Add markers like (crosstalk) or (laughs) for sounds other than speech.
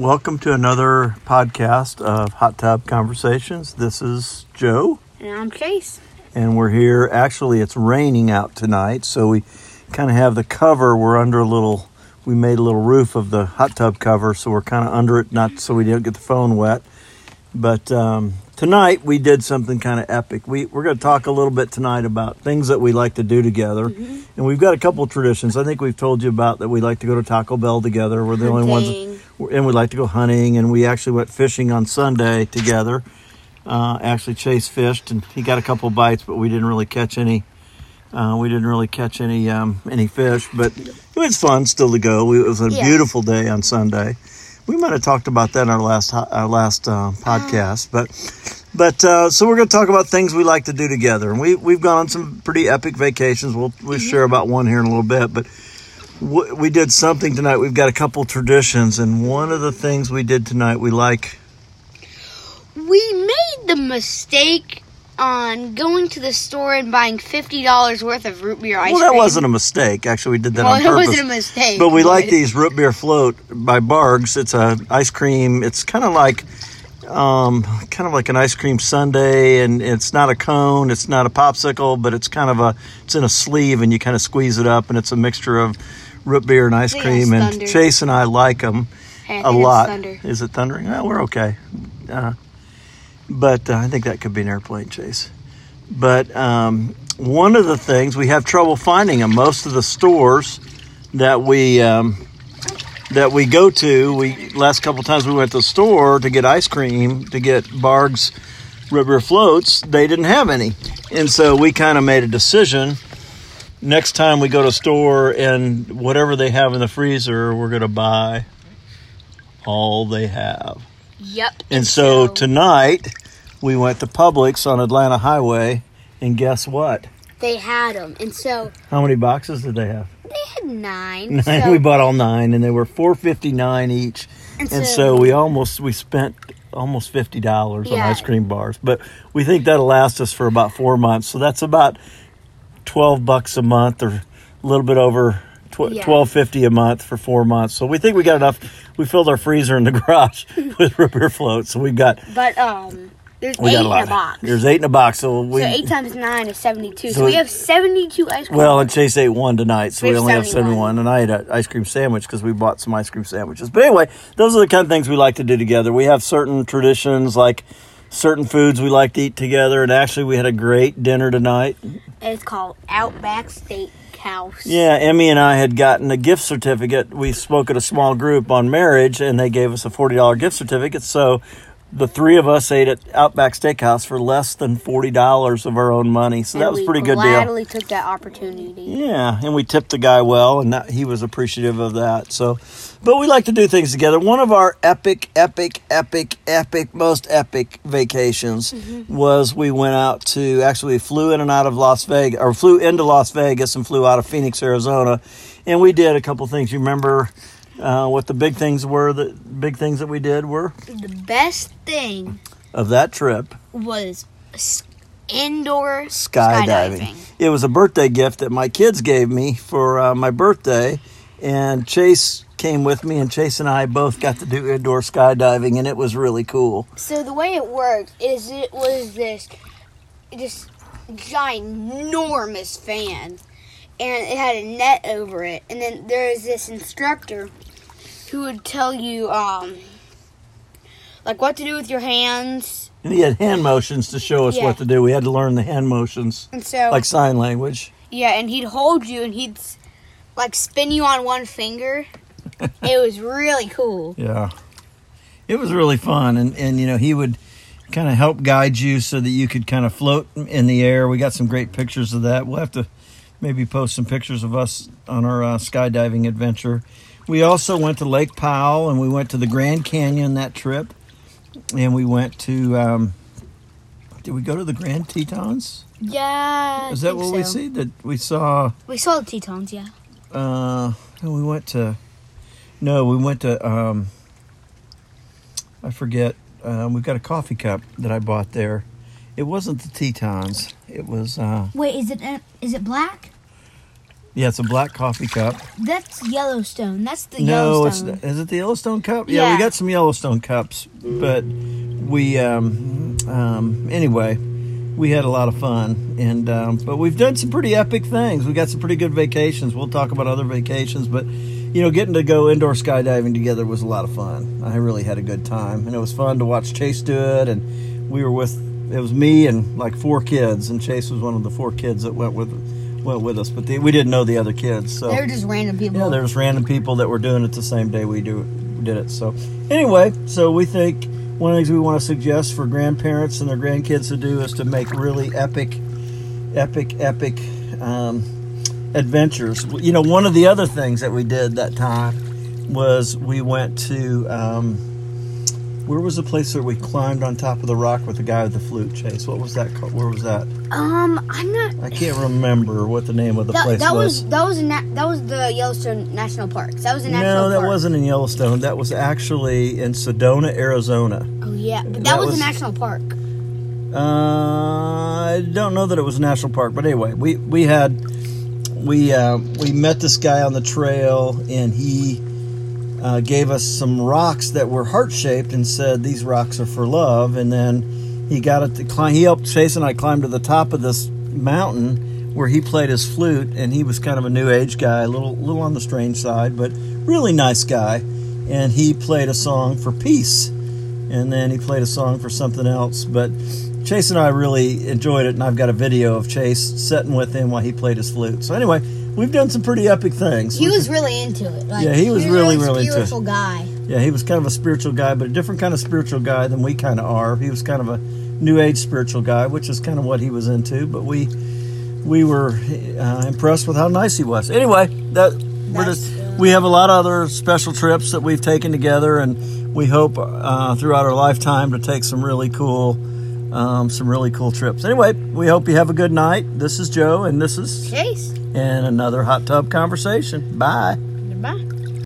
Welcome to another podcast of Hot Tub Conversations. This is Joe, And I'm Chase. and we're here. Actually, it's raining out tonight, so we kind of have the cover. We're under a little, we made a little roof of the hot tub cover, so we're kind of under it, not so we don't get the phone wet. But um, tonight we did something kind of epic. We, we're going to talk a little bit tonight about things that we like to do together. And we've got a couple of traditions. I think we've told you about that we like to go to Taco Bell together. We're the only ones Hunting. And we like to go hunting and we actually went fishing on sunday together. Uh, actually chase fished and he got a couple bites but we didn't really catch any uh, we didn't really catch any um, any fish but it was fun still to go. We, it was a Yeah. beautiful day on sunday. We might have talked about that in our last our last uh, podcast but but uh, so we're going to talk about things we like to do together and we, we've gone on some pretty epic vacations. We'll, we'll share about one here in a little bit but we did something tonight. We've got a couple traditions, and one of the things we did tonight we like. We made the mistake on going to the store and buying fifty dollars worth of root beer ice cream. Well, that cream. wasn't a mistake. Actually, we did that well, on it purpose. wasn't a mistake. but we like these root beer float by Barq's. It's a ice cream. It's kind of like, um, kind of like an ice cream sundae, and it's not a cone. It's not a popsicle, but it's kind of a. It's in a sleeve, and you kind of squeeze it up, and it's a mixture of root beer and ice cream. And. Chase and I like them. Hey, a lot. Is it thundering? Well, we're okay. Uh, but uh, I think that could be an airplane chase. But um, one of the things we have trouble finding them. Most of the stores that we um, that we go to, we last couple times we went to the store to get ice cream to get Barq's river floats. They didn't have any, and so we kind of made a decision. Next time we go to store and whatever they have in the freezer, we're going to buy all they have. Yep. And so tonight we went to Publix on Atlanta Highway, and guess what? they had them, and so How many boxes did they have? they had nine. (laughs) Nine. so, we bought all nine, and they were four fifty nine each. and And so we almost we spent almost fifty dollars on ice cream bars, but we think that'll last us for about four months. So that's about twelve bucks a month, or a little bit over tw- Yeah. twelve fifty a month for four months. So we think we got enough. We filled our freezer in the (laughs) garage (laughs) with root beer floats, so we got but um, there's we eight got a in lot. a box. There's eight in a box, so we so eight times nine is seventy-two. So, So we have seventy-two ice cream. Well, and Chase ate one tonight, so We we, have only have 71. 71. And I ate an ice cream sandwich because we bought some ice cream sandwiches. But anyway, those are the kind of things we like to do together. We have certain traditions, like certain foods we like to eat together. And actually, we had a great dinner tonight. it's called Outback Steakhouse. Yeah, Emmy and I had gotten a gift certificate. We spoke at a small group on marriage, and they gave us a $40 gift certificate. So the three of us ate at Outback Steakhouse for less than $40 of our own money. So And that was pretty good deal. gladly took that opportunity. Yeah, and we tipped the guy well, and that, he was appreciative of that. So, but we like to do things together. One of our epic, epic, epic, epic, most epic vacations mm-hmm. was we went out to actually we flew in and out of Las Vegas, or flew into Las Vegas and flew out of Phoenix, Arizona, and we did a couple things. You remember uh, what the big things were? The big things that we did were The best thing of that trip. was indoor skydiving. skydiving. It was a birthday gift that my kids gave me for uh, my birthday, and Chase came with me, and Chase and I both got to do indoor skydiving, and it was really cool. So the way it worked is it was this this ginormous fan and it had a net over it and then there is this instructor who would tell you um like what to do with your hands And he had hand motions to show us Yeah. what to do. We had to learn the hand motions, and so like sign language. yeah and he'd hold you and he'd like spin you on one finger (laughs) it was really cool Yeah. It was really fun and and you know, he would kind of help guide you so that you could kind of float in the air. We got some great pictures of that. We'll have to maybe post some pictures of us on our uh, skydiving adventure. We also went to Lake Powell and we went to the Grand Canyon that trip. And we went to um did we go to the Grand Tetons? yeah Is that what we so. see? That we saw we saw the tetons yeah uh, and we went to. No, we went to. Um, I forget. Um, we've got a coffee cup that I bought there. It wasn't the Tetons. It was. Uh, Wait, is it uh, is it black? Yeah, it's a black coffee cup. That's Yellowstone. That's the No, it's Yellowstone. is it the Yellowstone cup? Yeah, Yeah. we got some Yellowstone cups, but we um, um, anyway, we had a lot of fun, and um, but we've done some pretty epic things. We got some pretty good vacations. We'll talk about other vacations, but you know, getting to go indoor skydiving together was a lot of fun. I really had a good time, and it was fun to watch Chase do it. And we were with it was me and like four kids, and Chase was one of the four kids that went with went with us, but they, we didn't know the other kids, so They were just random people. yeah, there's random people that were doing it the same day we do did it. So anyway, so we think one of the things we want to suggest for grandparents and their grandkids to do is to make really epic, epic, epic um, adventures. You know, one of the other things that we did that time was we went to um, where was the place where we climbed on top of the rock with the guy with the flute chase? What was that called? Where was that? um, I'm not. I can't remember what the name of the That, place that was. that was na- that was the Yellowstone National Park. That was a national No, that park. wasn't in Yellowstone. That was actually in Sedona, Arizona. Oh yeah, but that, that was, was- a national park. Uh, I don't know that it was a national park, but anyway, we we had we uh, we met this guy on the trail, and he uh, gave us some rocks that were heart shaped, and said these rocks are for love. And then he got it to climb. He helped Chase and I climb to the top of this mountain where he played his flute, and he was kind of a new age guy, a little little on the strange side, but really nice guy. And he played a song for peace and then he played a song for something else. But Chase and I really enjoyed it, and I've got a video of Chase sitting with him while he played his flute. So anyway, we've done some pretty epic things. He was really into it. Like, Yeah, he was a really, really into it. spiritual guy. yeah, he was kind of a spiritual guy, but a different kind of spiritual guy than we kind of are. He was kind of a new age spiritual guy, which is kind of what he was into. But we we were uh, impressed with how nice he was. Anyway, that we're just, we have a lot of other special trips that we've taken together, and we hope uh, throughout our lifetime to take some really cool. Um, some really cool trips. Anyway, we hope you have a good night. This is Joe, and this is Chase. And another hot tub conversation. Bye. Goodbye.